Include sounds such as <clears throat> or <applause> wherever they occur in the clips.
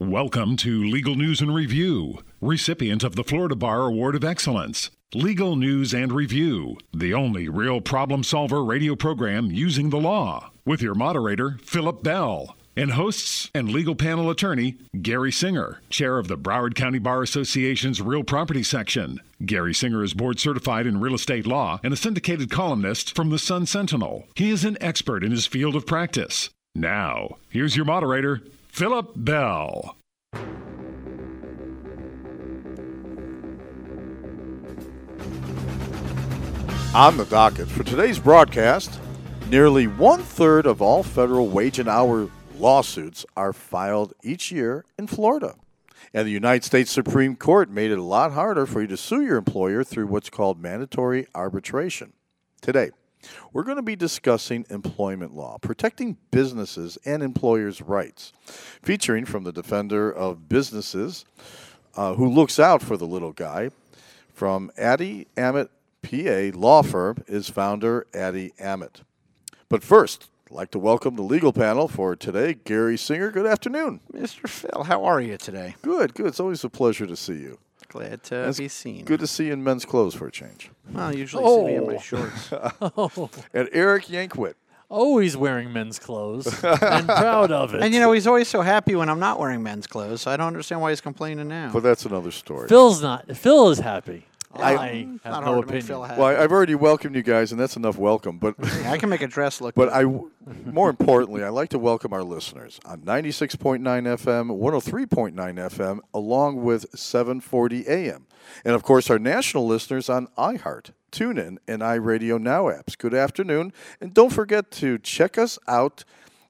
Welcome to Legal News and Review, recipient of the Florida Bar Award of Excellence. Legal News and Review, the only real problem solver radio program using the law, with your moderator, Philip Bell, and hosts and legal panel attorney, Gary Singer, chair of the Broward County Bar Association's Real Property Section. Gary Singer is board certified in real estate law and a syndicated columnist from the Sun Sentinel. He is an expert in his field of practice. Now, here's your moderator, Philip Bell. On the docket for today's broadcast, nearly one third of all federal wage and hour lawsuits are filed each year in Florida. And the United States Supreme Court made it a lot harder for you to sue your employer through what's called mandatory arbitration. Today, we're going to be discussing employment law, protecting businesses and employers' rights, featuring from the defender of businesses uh, who looks out for the little guy, from Adi Amit PA law firm is founder Adi Amit. But first, I'd like to welcome the legal panel for today, Gary Singer. Good afternoon. Mr. Phil, how are you today? Good, good. It's always a pleasure to see you. Glad to It's be seen. Good to see you in men's clothes for a change. Well, I usually see me in my Oh. shorts. Oh, <laughs> And Eric Yankwit. Oh, always wearing men's clothes and proud of <laughs> it. and you know, he's always so happy when I'm not wearing men's clothes. So I don't understand why he's complaining now. But that's another story. Phil's not. Phil is happy. I, I- mm, have not no hard to make opinion. Well, I- I've already welcomed you guys, and that's enough welcome. But <laughs> Yeah, I can make a dress look. But I, <laughs> more importantly, I'd like to welcome our listeners on 96.9 FM, 103.9 FM, along with 740 AM. And of course, our national listeners on iHeart, TuneIn, and iRadio Now apps. Good afternoon. And don't forget to check us out,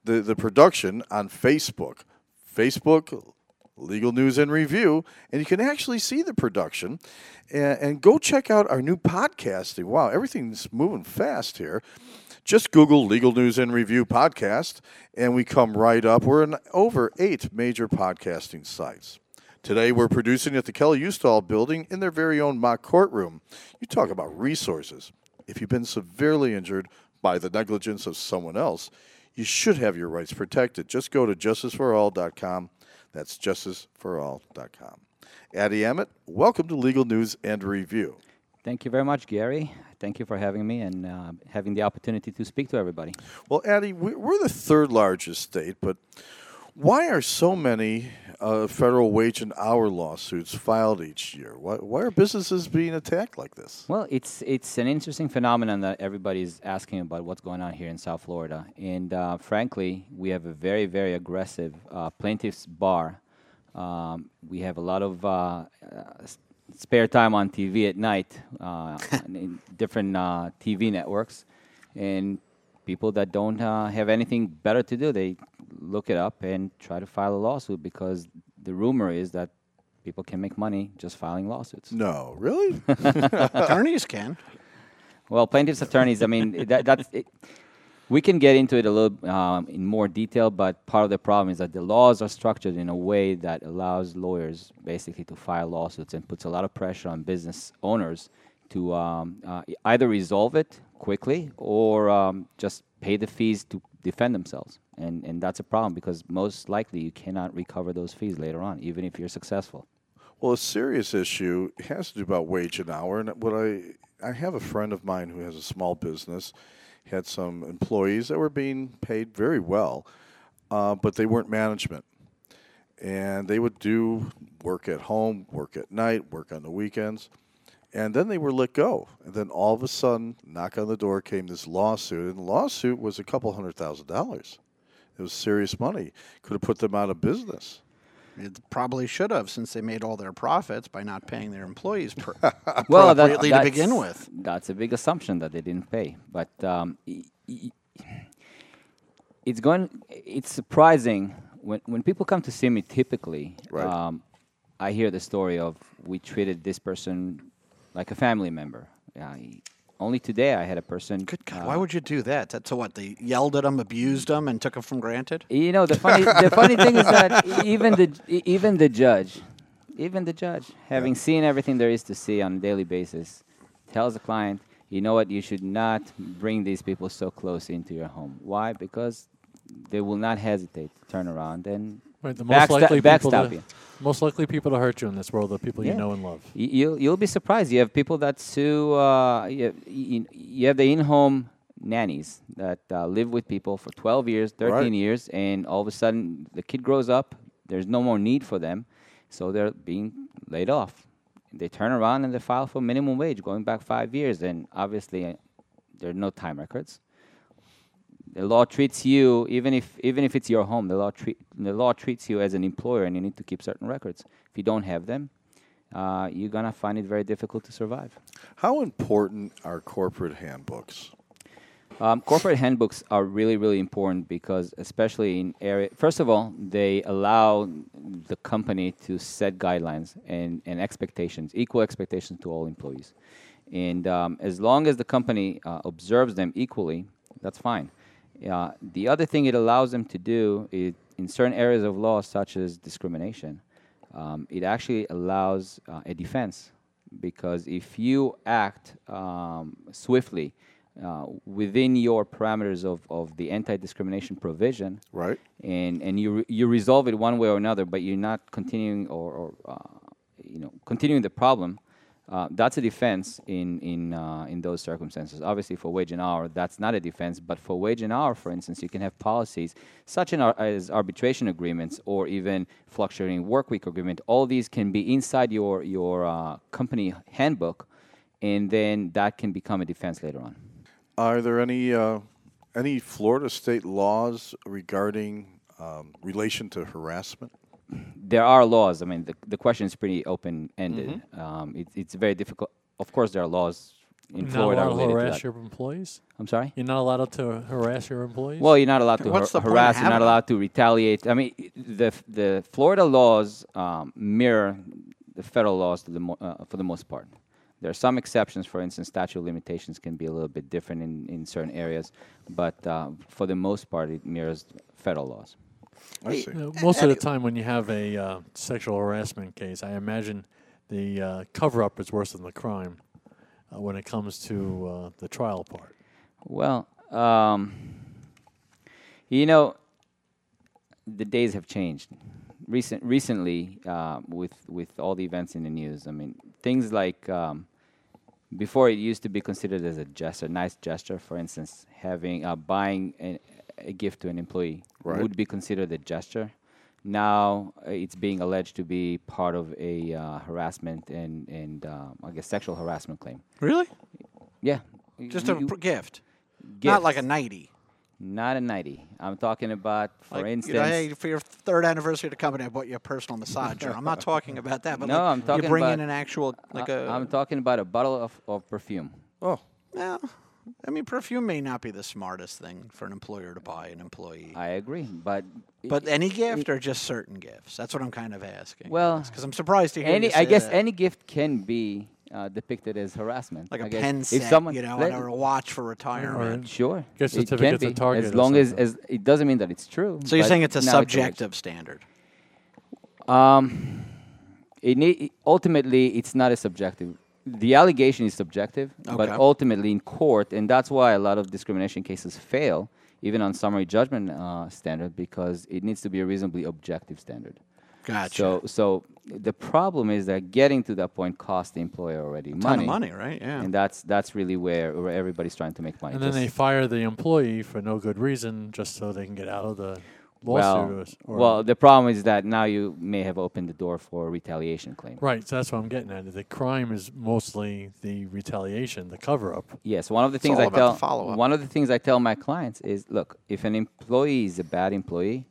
the, the production on Facebook. Facebook, Legal News and Review, and you can actually see the production. And, and go check out our new podcasting. Wow, everything's moving fast here. Just Google Legal News and Review podcast, and we come right up. We're in over eight major podcasting sites. Today, we're producing at the Kelly Ustall building in their very own mock courtroom. You talk about resources. If you've been severely injured by the negligence of someone else, you should have your rights protected. Just go to justiceforall.com. That's justiceforall.com. Adi Amit, welcome to Legal News and Review. Thank you very much, Gary. Thank you for having me and uh, having the opportunity to speak to everybody. Well, Adi, we're the third largest state, but why are so many uh, federal wage and hour lawsuits filed each year? Why, why are businesses being attacked like this? Well, it's it's an interesting phenomenon that everybody's asking about what's going on here in South Florida, and uh, frankly, we have a very very aggressive uh, plaintiffs bar. Um, we have a lot of uh, uh, spare time on TV at night, uh, <laughs> in different TV networks, and people that don't uh, have anything better to do, they look it up and try to file a lawsuit because the rumor is that people can make money just filing lawsuits. No, really? <laughs> attorneys can. Well, plaintiffs' attorneys. I mean, that, that's. It, we can get into it a little um, in more detail, but part of the problem is that the laws are structured in a way that allows lawyers basically to file lawsuits and puts a lot of pressure on business owners to um, uh, either resolve it quickly or um, just pay the fees to defend themselves. And, and that's a problem because most likely you cannot recover those fees later on, even if you're successful. Well, a serious issue has to do about wage and hour. And what I I have a friend of mine who has a small business, had some employees that were being paid very well, uh, but they weren't management, and they would do work at home, work at night, work on the weekends, and then they were let go. And then all of a sudden, knock on the door came this lawsuit, and the lawsuit was a couple hundred thousand dollars. It was serious money. Could have put them out of business. It probably should have, since they made all their profits by not paying their employees per- <laughs> well, that- appropriately to begin with. That's a big assumption that they didn't pay, but um, y- y- it's going. It's surprising when when people come to see me. Typically, Right. um, I hear the story of we treated this person like a family member. Uh, only today, I had a person. Good God, uh, why would you do that? That's what they yelled at him, abused him, and took him from granted. You know the funny the funny thing is that even the even the judge, even the judge, having seen everything there is to see on a daily basis, tells the client, you know what, you should not bring these people so close into your home. Why? Because they will not hesitate to turn around and Right, the most backsta- likely people backstab to, you. most likely people to hurt you in this world are people you know and love. Y- You'll you'll be surprised. You have people that sue. Uh, you, you, you have the in-home nannies that uh, live with people for 12 years, 13 Right. years, and all of a sudden the kid grows up. There's no more need for them, so they're being laid off. They turn around and they file for minimum wage, going back five years, and obviously uh, there are no time records. The law treats you, even if even if it's your home, the law treat the law treats you as an employer, and you need to keep certain records. If you don't have them, uh, you're gonna find it very difficult to survive. How important are corporate handbooks? Um, corporate handbooks are really, really important because, especially in area, first of all, they allow the company to set guidelines and, and expectations, equal expectations to all employees. And um, as long as the company uh, observes them equally, that's fine. Uh, the other thing it allows them to do is, in certain areas of law, such as discrimination, um, it actually allows uh, a defense because if you act um, swiftly uh, within your parameters of, of the anti-discrimination provision, Right. and and you re- you resolve it one way or another, but you're not continuing or, or uh, you know continuing the problem. Uh, that's a defense in in uh, in those circumstances. Obviously, for wage and hour, that's not a defense. But for wage and hour, for instance, you can have policies such ar- as arbitration agreements or even fluctuating work week agreement. All these can be inside your your uh, company handbook, and then that can become a defense later on. Are there any uh, any Florida state laws regarding um, relation to harassment? There are laws. I mean, the, the question is pretty open ended. Mm-hmm. Um, it, it's very difficult. Of course, there are laws in You're not allowed to related to harass your employees. I'm sorry. You're not allowed to harass your employees. Well, you're not allowed to What's har- the point harass. You're not allowed to retaliate. I mean, the the Florida laws um, mirror the federal laws to the mo- uh, for the most part. There are some exceptions. For instance, statute of limitations can be a little bit different in, in certain areas, but uh, for the most part, it mirrors federal laws. I see. You know, most of the time, when you have a uh, sexual harassment case, I imagine the uh, cover-up is worse than the crime uh, when it comes to uh, the trial part. Well, um, you know, the days have changed. Recent, recently, uh, with with all the events in the news, I mean, things like um, before it used to be considered as a gesture, nice gesture. For instance, having uh, buying a, a gift to an employee Right. would be considered a gesture. Now uh, it's being alleged to be part of a uh, harassment and and um, I guess sexual harassment claim. Really? Yeah, Just You- a you- gift. Not like a gifts. Not a nighty. I'm talking about, for Like, instance. you know, hey, for your third anniversary of the company, I bought you a personal massager. I'm not talking about that, but <laughs> No, like I'm talking you bring about- in an actual like I- a. I'm talking about a bottle of, of perfume. Oh, well, I mean, perfume may not be the smartest thing for an employer to buy an employee. I agree, but but any gift or just certain gifts? That's what I'm kind of asking. Well, because I'm surprised to hear any I guess that. any gift can be uh, depicted as harassment. like I a guess pen if set, someone, you know, let- or a watch for retirement. Sure, Gift it can certificates be at Target as long as, as it doesn't mean that it's true. So you're saying it's a now alleged. subjective standard? Um, it need, ultimately it's not a subjective. The allegation is subjective, but ultimately in court, and that's why a lot of discrimination cases fail, even on summary judgment uh, standard, because it needs to be a reasonably objective standard. Gotcha. So, so the problem is that getting to that point costs the employer already Ton money, of money, right? Yeah. and that's that's really where, where everybody's trying to make money. And then they fire the employee for no good reason, just so they can get out of the lawsuit. well, or, well, the problem is that now you may have opened the door for a retaliation claim. right. So that's what I'm getting at. The crime is mostly the retaliation, the cover-up. Yes, one of the It's things I about the tell one of the things I tell my clients is, look, if an employee is a bad employee,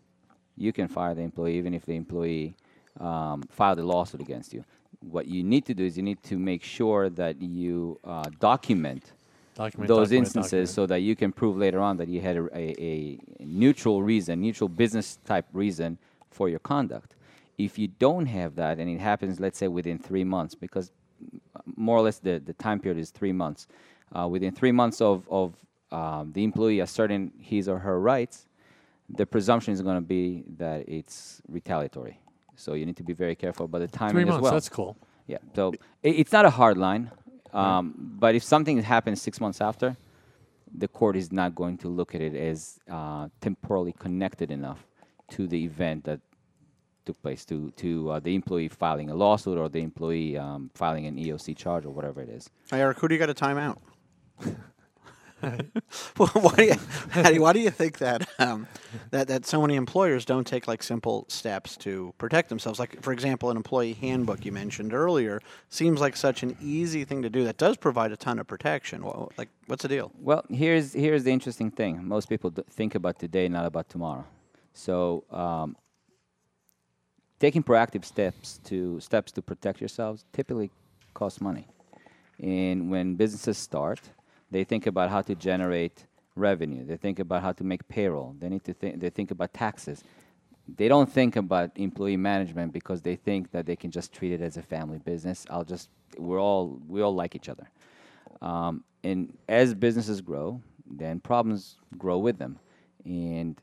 you can fire the employee even if the employee um, filed a lawsuit against you. What you need to do is you need to make sure that you uh, document Document those document, instances document. so that you can prove later on that you had a, a, a neutral reason, neutral business type reason for your conduct. If you don't have that, and it happens, let's say within three months, because more or less the, the time period is three months. Uh, within three months of, of um, the employee asserting his or her rights, the presumption is going to be that it's retaliatory. So you need to be very careful about the timing Three as months. well. That's cool. Yeah. So i it's not a hard line, um, but if something happens six months after, the court is not going to look at it as uh, temporally connected enough to the event that took place to to uh, the employee filing a lawsuit or the employee um, filing an EEOC charge or whatever it is. Hey, Eric, who do you got a time out? <laughs> <laughs> well, why do you, Hattie, why do you think that um, that that so many employers don't take like simple steps to protect themselves? Like, for example, an employee handbook you mentioned earlier seems like such an easy thing to do that does provide a ton of protection. Well, like, what's the deal? Well, here's here's the interesting thing. Most people think about today, not about tomorrow. So, um, taking proactive steps to steps to protect yourselves typically costs money. And when businesses start, they think about how to generate revenue. They think about how to make payroll. They need to think. They think about taxes. They don't think about employee management because they think that they can just treat it as a family business. I'll just we're all we all like each other. Um, and as businesses grow, then problems grow with them. And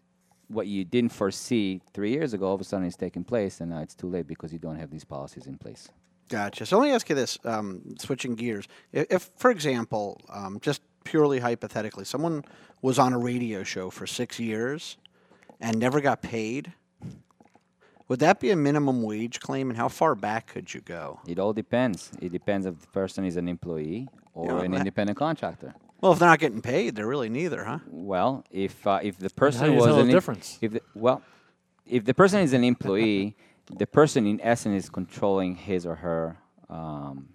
what you didn't foresee three years ago, all of a sudden is taking place, and now it's too late because you don't have these policies in place. Gotcha. So let me ask you this: um, switching gears, if, if for example, um, just purely hypothetically, someone was on a radio show for six years and never got paid, would that be a minimum wage claim, and how far back could you go? It all depends. It depends if the person is an employee or Yeah, an well, independent contractor. Well, if they're not getting paid, they're really neither, huh? Well, if uh, if the person do was tell the an difference? if the, well, if the person is an employee, the person in essence is controlling his or her um,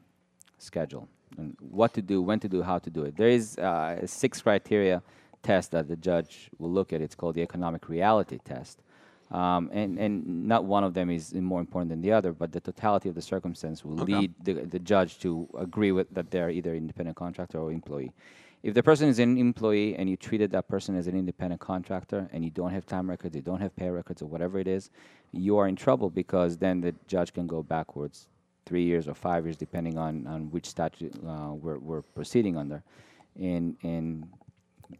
schedule and what to do, when to do, how to do it. There is uh, a six criteria test that the judge will look at. It's called the economic reality test. Um, and, and not one of them is more important than the other, but the totality of the circumstance will lead the, the judge to agree with that they're either independent contractor or employee. If the person is an employee and you treated that person as an independent contractor and you don't have time records, you don't have pay records, or whatever it is, you are in trouble because then the judge can go backwards three years or five years, depending on, on which statute uh, we're, we're proceeding under, and, and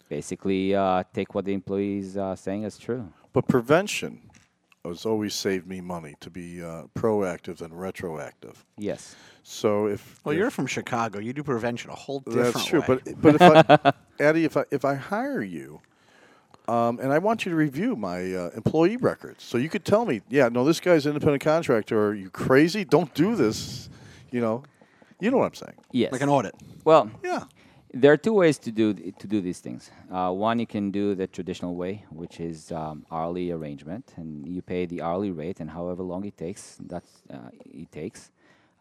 basically uh, take what the employee is uh, saying as true. But prevention has always saved me money to be uh, proactive than retroactive. Yes. So if Well, if- you're from Chicago. You do prevention a whole different way. that's true. way. But but if I, <laughs> Adi, if I if I hire you, um, and I want you to review my uh, employee records, so you could tell me, yeah, no, this guy's an independent contractor. Are you crazy? Don't do this. You know, you know what I'm saying? Yes. like an audit. well, Yeah. There are two ways to do th- to do these things. Uh, one, you can do the traditional way, which is um, hourly arrangement, and you pay the hourly rate, and however long it takes, that's uh, it takes.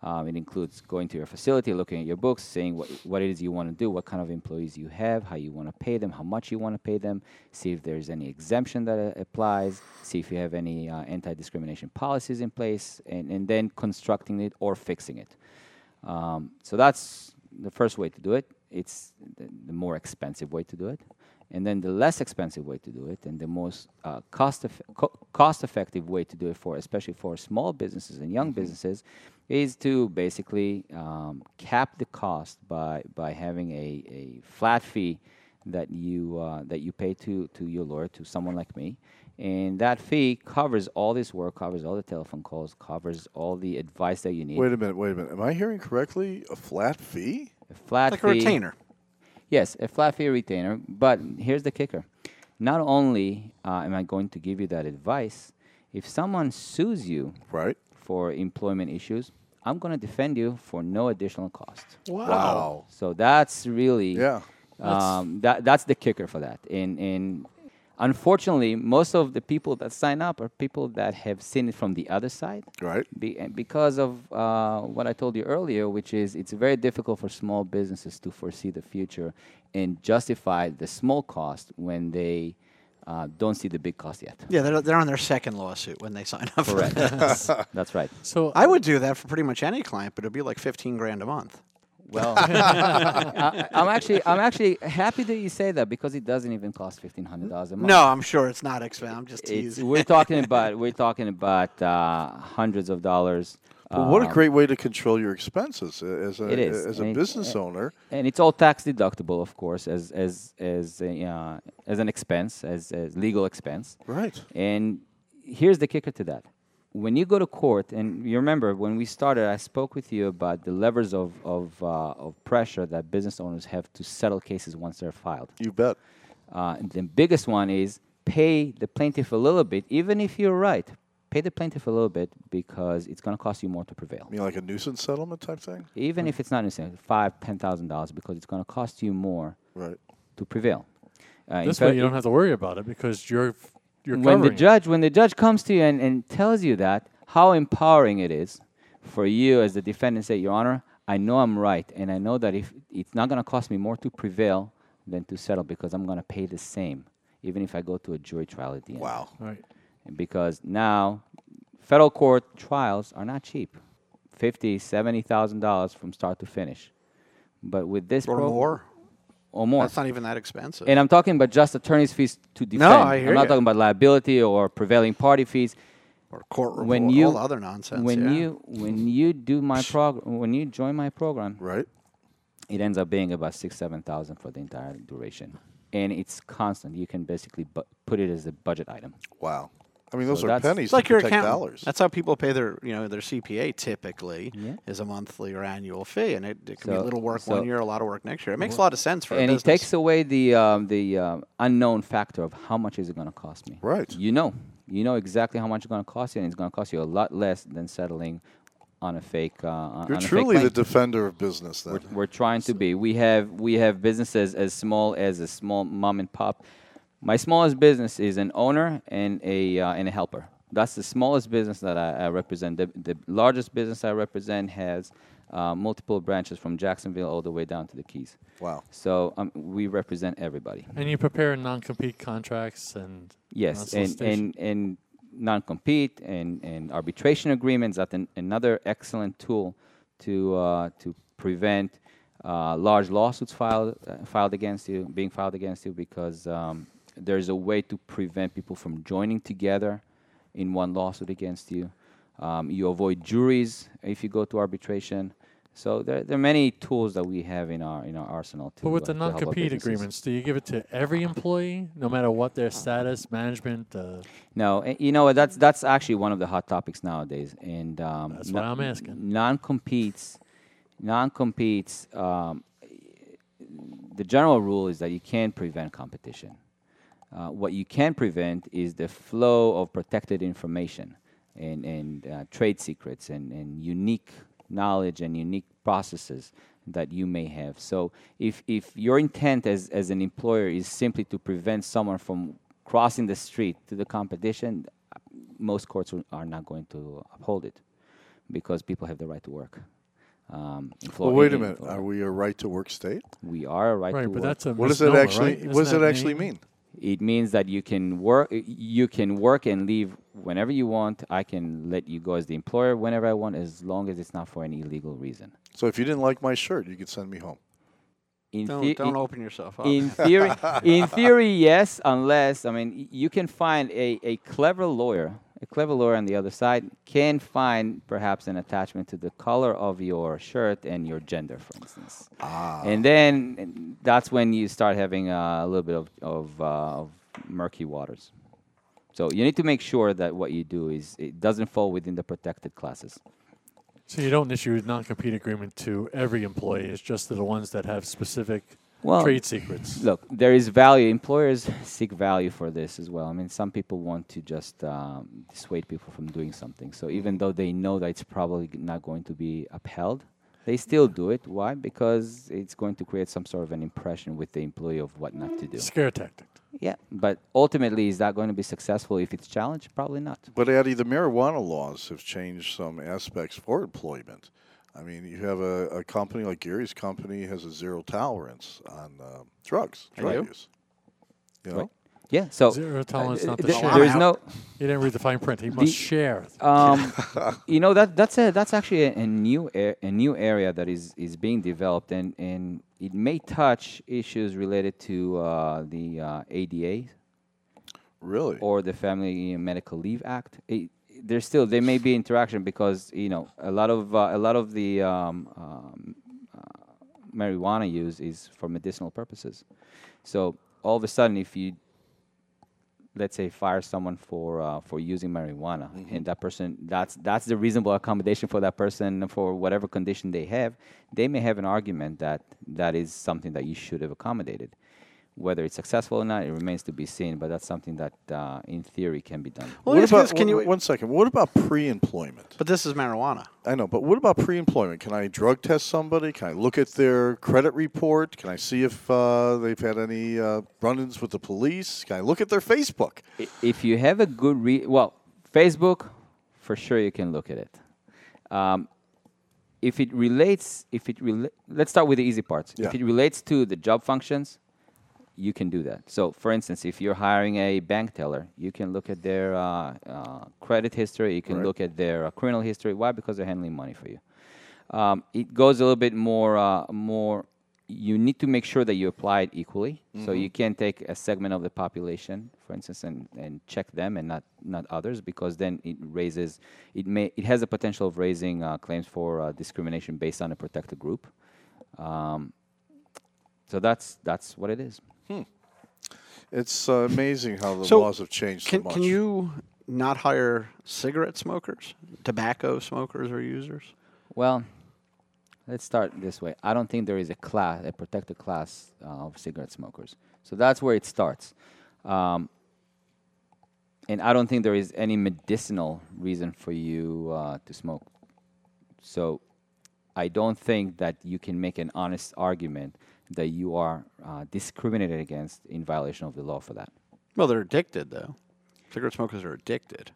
Um, it includes going to your facility, looking at your books, saying what what it is you want to do, what kind of employees you have, how you want to pay them, how much you want to pay them, see if there's any exemption that uh, applies, see if you have any uh, anti-discrimination policies in place, and, and then constructing it or fixing it. Um, so that's the first way to do it. It's the, the more expensive way to do it. And then the less expensive way to do it, and the most uh, cost co- cost effective way to do it for, especially for small businesses and young businesses, is to basically um, cap the cost by by having a, a flat fee that you uh, that you pay to to your lawyer to someone like me, and that fee covers all this work, covers all the telephone calls, covers all the advice that you need. Wait a minute. Wait a minute. Am I hearing correctly? A flat fee? A flat Like a retainer. Yes, a flat fee retainer. But here's the kicker: not only uh, am I going to give you that advice, if someone sues you Right. for employment issues, I'm going to defend you for no additional cost. Wow. So that's really Yeah. um, that that's the kicker for that. And and unfortunately, most of the people that sign up are people that have seen it from the other side. Right. Be, because of uh, what I told you earlier, which is it's very difficult for small businesses to foresee the future and justify the small cost when they uh, don't see the big cost yet. Yeah, they're, they're on their second lawsuit when they sign up. for Correct. That's right. So I would do that for pretty much any client, but it'd be like 15 grand a month. Well, <laughs> I, I'm actually I'm actually happy that you say that because it doesn't even cost fifteen hundred dollars a month. No, I'm sure it's not expensive. I'm just It's, teasing. we're talking <laughs> about we're talking about uh, hundreds of dollars. Well, what a um, great way to control your expenses uh, as a It is. as a And it- business uh, owner. and it's all tax deductible, of course, as as as a, uh, as an expense, as as legal expense. Right. And here's the kicker to that. When you go to court, and you remember when we started, I spoke with you about the levers of, of, uh, of pressure that business owners have to settle cases once they're filed. You bet. Uh, and the biggest one is pay the plaintiff a little bit, even if you're right. pay the plaintiff a little bit because it's going to cost you more to prevail. I mean, like a nuisance settlement type thing? Even if it's not nuisance, five, ten thousand dollars, because it's going to cost you more Right. to prevail. Uh, in This way, you don't have to worry about it because you're you're when the covering it. judge when the judge comes to you and, and tells you that how empowering it is for you as the defendant say your honor i know i'm right and i know that if it's not going to cost me more to prevail than to settle because i'm going to pay the same even if i go to a jury trial at the end Wow. Right. because now federal court trials are not cheap 50 70000 dollars from start to finish but with this Or pro- more. Or more That's not even that expensive. and I'm talking about just attorney's fees to defend. I hear I'm not ya. talking about liability or prevailing party fees. or court when report, you all other nonsense. when yeah. you when you do my program when you join my program, Right. it ends up being about six seven thousand for the entire duration, and it's constant. You can basically bu- put it as a budget item. Wow. I mean, those So are that's- pennies it's like your account dollars. That's how people pay their you know their CPA typically Yeah. is a monthly or annual fee, and it, it can be So- little work so- one year, a lot of work next year. It makes a lot of sense for a and it takes away the um, the um, unknown factor of how much is it going to cost me. Right. You know, you know exactly how much it's going to cost you, and it's going to cost you a lot less than settling on a fake. Uh, on You're on a fake truly the defender of business then. We're, we're trying to be. We have we have businesses as small as a small mom and pop. My smallest business is an owner and a uh, and a helper. That's the smallest business that I, I represent. The, the largest business I represent has uh, multiple branches from Jacksonville all the way down to the Keys. Wow. So um, we represent everybody. And you prepare non-compete contracts and Yes, and, non-solicitation. and, and non-compete and, and arbitration agreements. That's an, another excellent tool to uh, to prevent uh, large lawsuits filed uh, filed against you, being filed against you, because um, there's a way to prevent people from joining together in one lawsuit against you. Um, you avoid juries if you go to arbitration. So there, there are many tools that we have in our in our arsenal. To, But with uh, the to help our non-compete agreements, do you give it to every employee, no matter what their status, management? Uh, No, you know? That's that's actually one of the hot topics nowadays, and um, That's why I'm asking. Non-competes, non-competes. Um, the general rule is that you can't prevent competition. Uh, what you can prevent is the flow of protected information and, and uh, trade secrets and, and unique knowledge and unique processes that you may have. So if, if your intent as, as an employer is simply to prevent someone from crossing the street to the competition, most courts are- are not going to uphold it because people have the right to work. Um, in Well, wait a in- in minute. Are we a right to work state? We are a right, right, to but work. that's a What does it actually right? What does Isn't it that actually mean? mean? It means that you can work. You can work and leave whenever you want. I can let you go as the employer whenever I want, as long as it's not for any illegal reason. So if you didn't like my shirt, you could send me home. In, don't the- don't in, open yourself up. in theory, <laughs> in theory, yes. Unless I mean, you can find a, a clever lawyer. A clever lawyer on the other side can find perhaps an attachment to the color of your shirt and your gender, for instance. Ah. And then and that's when you start having uh, a little bit of of, uh, of murky waters. So you need to make sure that what you do is it doesn't fall within the protected classes. So you don't issue a non-compete agreement to every employee. It's just to the ones that have specific Well, trade secrets. Look, there is value. Employers seek value for this as well. I mean, some people want to just um, dissuade people from doing something. So even though they know that it's probably not going to be upheld, they still do it. Why? Because it's going to create some sort of an impression with the employee of what not to do. Scare tactic. Yeah, but ultimately, is that going to be successful if it's challenged? Probably not. But Adi, the marijuana laws have changed some aspects for employment. I mean, you have a, a company like Gary's company has a zero tolerance on uh, drugs, I drug do. use. You know, Right. Yeah. So Zero tolerance uh, not the th- share. there is no. <laughs> You didn't read the fine print. He The- must share. Um, <laughs> you know that that's a that's actually a, a new a, a new area that is is being developed, and and it may touch issues related to uh, the uh, ADA really. or the Family Medical Leave Act. It, there's still there may be interaction because you know a lot of uh, a lot of the um, um, uh, marijuana use is for medicinal purposes. So all of a sudden, if you let's say fire someone for uh, for using marijuana, and that person that's that's the reasonable accommodation for that person for whatever condition they have, they may have an argument that that is something that you should have accommodated. Whether it's successful or not, it remains to be seen. But that's something that, uh, in theory, can be done. Well, what about yes, can one- you- one second? What about pre-employment? But this is marijuana. I know, but what about pre-employment? Can I drug test somebody? Can I look at their credit report? Can I see if uh, they've had any uh, run-ins with the police? Can I look at their Facebook? If you have a good re- well facebook for sure you can look at it um, if it relates if it rela- let's start with the easy parts Yeah. if it relates to the job functions you can do that. So for instance if you're hiring a bank teller you can look at their uh, uh, credit history you can Right. look at their uh, criminal history. Why? Because they're handling money for you. Um, it goes a little bit more uh, more you need to make sure that you apply it equally. So you can't take a segment of the population for instance and, and check them and not not others because then it raises it may it has a potential of raising uh, claims for uh, discrimination based on a protected group. Um, so that's that's what it is It's uh, amazing how the So, laws have changed Can so much. can you not hire cigarette smokers, tobacco smokers, or users? Well, let's start this way. I don't think there is a class, a protected class uh, of cigarette smokers. So that's where it starts. Um, and I don't think there is any medicinal reason for you uh, to smoke. So I don't think that you can make an honest argument that you are uh, discriminated against in violation of the law for that. Well, they're addicted though. Cigarette smokers are addicted.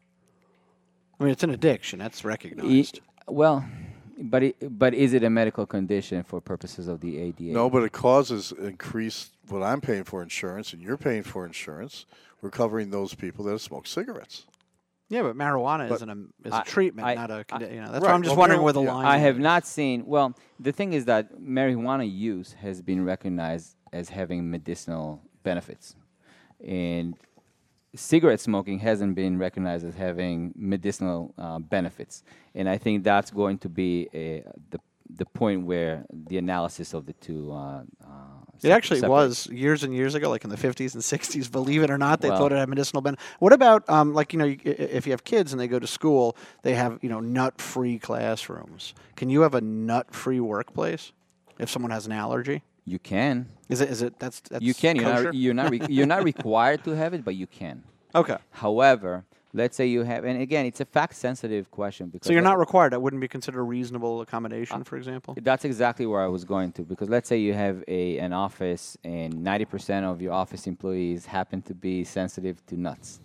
I mean, it's an addiction. That's E- recognized. well, but it, but is it a medical condition for purposes of the ADA? No, but it causes increased what I'm paying for insurance and you're paying for insurance. We're covering those people that smoke cigarettes. Yeah, but marijuana But isn't a is a I- treatment, I- not a. condi- you know, that's Right, why I'm just well, wondering where the yeah. line. I is. have not seen. Well, the thing is that marijuana use has been recognized as having medicinal benefits, and cigarette smoking hasn't been recognized as having medicinal uh, benefits. And I think that's going to be a, the the point where the analysis of the two. Uh, uh, It actually separate. was years and years ago, like in the 50s and 60s. <laughs> Believe it or not, they Well- thought it had medicinal benefit. What about, um, like, you know, if you have kids and they go to school, they have, you know, nut-free classrooms. Can you have a nut-free workplace if someone has an allergy? You can. Is it? Is it? That's, that's You can. You're kosher? not. You're not. Re- you're not <laughs> required to have it, but you can. okay. However, let's say you have, and again, it's a fact-sensitive question because So you're not required. That wouldn't be considered a reasonable accommodation, uh, for example. That's exactly where I was going to because let's say you have a an office and 90% of your office employees happen to be sensitive to nuts.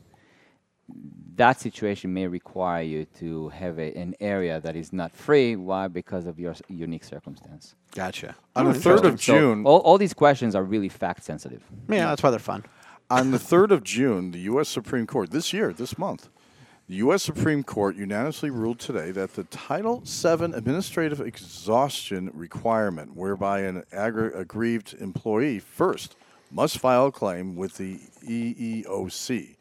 That situation may require you to have a, an area that is nut free. Why? Because of your unique circumstance. Gotcha. Oh, On Oh, the 3rd of interesting. So June, all, all these questions are really fact sensitive. Yeah, that's why they're fun. On the 3rd of June, the U.S. Supreme Court, this year, this month, the U.S. Supreme Court unanimously ruled today that the Title VII administrative exhaustion requirement, whereby an aggrieved employee first must file a claim with the EEOC,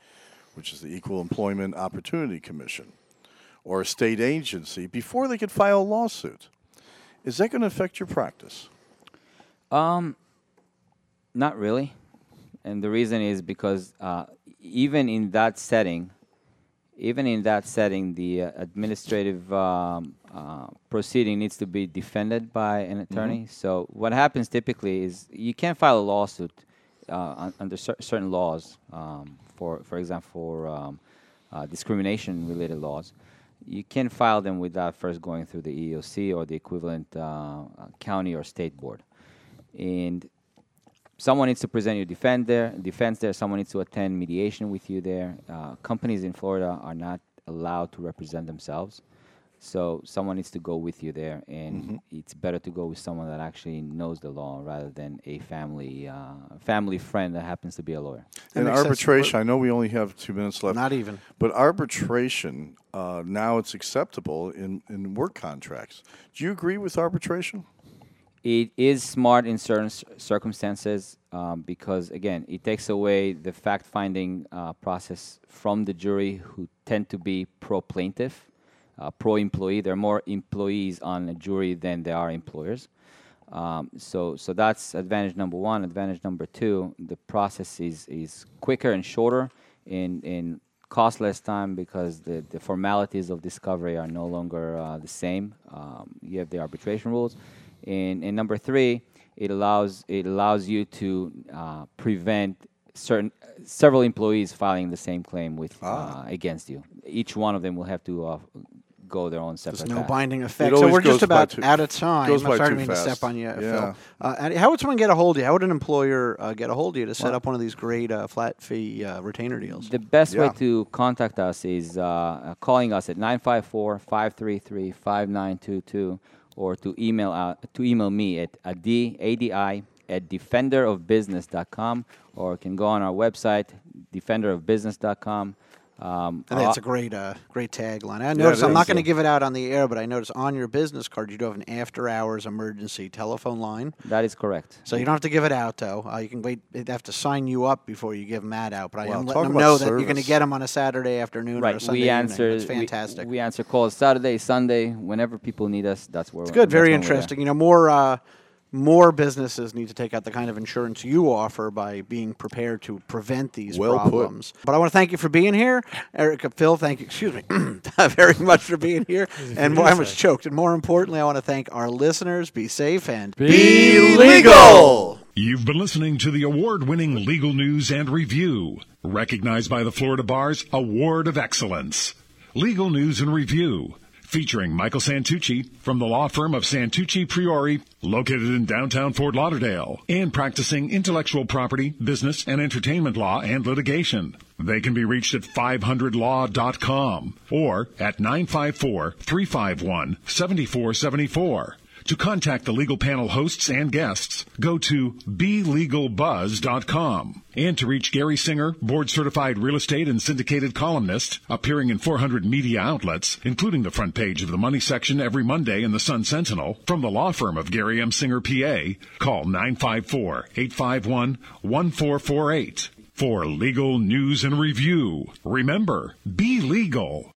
which is the Equal Employment Opportunity Commission, or a state agency before they could file a lawsuit. Is that going to affect your practice? Um, not really, and the reason is because uh, even in that setting, even in that setting, the uh, administrative um, uh, proceeding needs to be defended by an attorney. So what happens typically is you can't file a lawsuit uh, un- under cer- certain laws, um, for for example, for um, uh, discrimination-related laws. You can file them without first going through the EEOC or the equivalent uh, county or state board, and someone needs to present your defend there, defense there. Someone needs to attend mediation with you there. Uh, companies in Florida are not allowed to represent themselves, so someone needs to go with you there, and it's better to go with someone that actually knows the law rather than a family uh, family friend that happens to be a lawyer. That In arbitration, I know we only have two minutes left. Not even. But arbitration, uh, now it's acceptable in, in work contracts. Do you agree with arbitration? It is smart in certain circumstances um, because, again, it takes away the fact finding uh, process from the jury who tend to be pro plaintiff, uh, pro employee. There are more employees on a jury than there are employers. Um, so, so that's advantage number one. Advantage number two: the process is is quicker and shorter, and and cost less time because the, the formalities of discovery are no longer uh, the same. Um, you have the arbitration rules, and and number three, it allows it allows you to uh, prevent certain several employees filing the same claim with Ah. uh, against you. Each one of them will have to uh, go their own separate There's no path. binding effect. So we're just about too- out of time. goes I'm by sorry to mean to step on you, Yeah. Phil. Uh, how would someone get a hold of you? How would an employer uh, get a hold of you to set up one of these great uh, flat fee uh, retainer deals? The best way to contact us is uh, uh, calling us at 954-533-5922 or to email out, to email me at adi, A-D-I, at defenderofbusiness.com or can go on our website, defenderofbusiness.com. Um, I think it's a great, uh, great tagline. I noticed. it I'm not going to give it out on the air, but I noticed on your business card you do have an after-hours emergency telephone line. that is correct. So you don't have to give it out, though. Uh, you can wait. They have to sign you up before you give them that out. But I Wow, am talk letting them know that you're going to get them on a Saturday afternoon or a Right, Sunday we evening. answer. It's fantastic. We, answer calls Saturday, Sunday, whenever people need us. That's where It's good. Very interesting. You know, more uh, more businesses need to take out the kind of insurance you offer by being prepared to prevent these Well put. problems. But I want to thank you for being here, Erica. Phil, thank you. Excuse me, <clears throat> very much for being here. <laughs> And more, I was choked. And more importantly, I want to thank our listeners. Be safe and Be legal. You've been listening to the award winning legal news and review, recognized by the Florida Bar's Award of Excellence. Legal News and Review, featuring Michael Santucci from the law firm of Santucci Priori, located in downtown Fort Lauderdale, and practicing intellectual property, business, and entertainment law and litigation. They can be reached at 500law.com or at 954 351 7474. To contact the legal panel hosts and guests, go to belegalbuzz.com. And to reach Gary Singer, board certified real estate and syndicated columnist, appearing in 400 media outlets, including the front page of the money section every Monday in the Sun Sentinel, from the law firm of Gary M. Singer, PA, call 954 851 1448. For legal news and review, remember, be legal.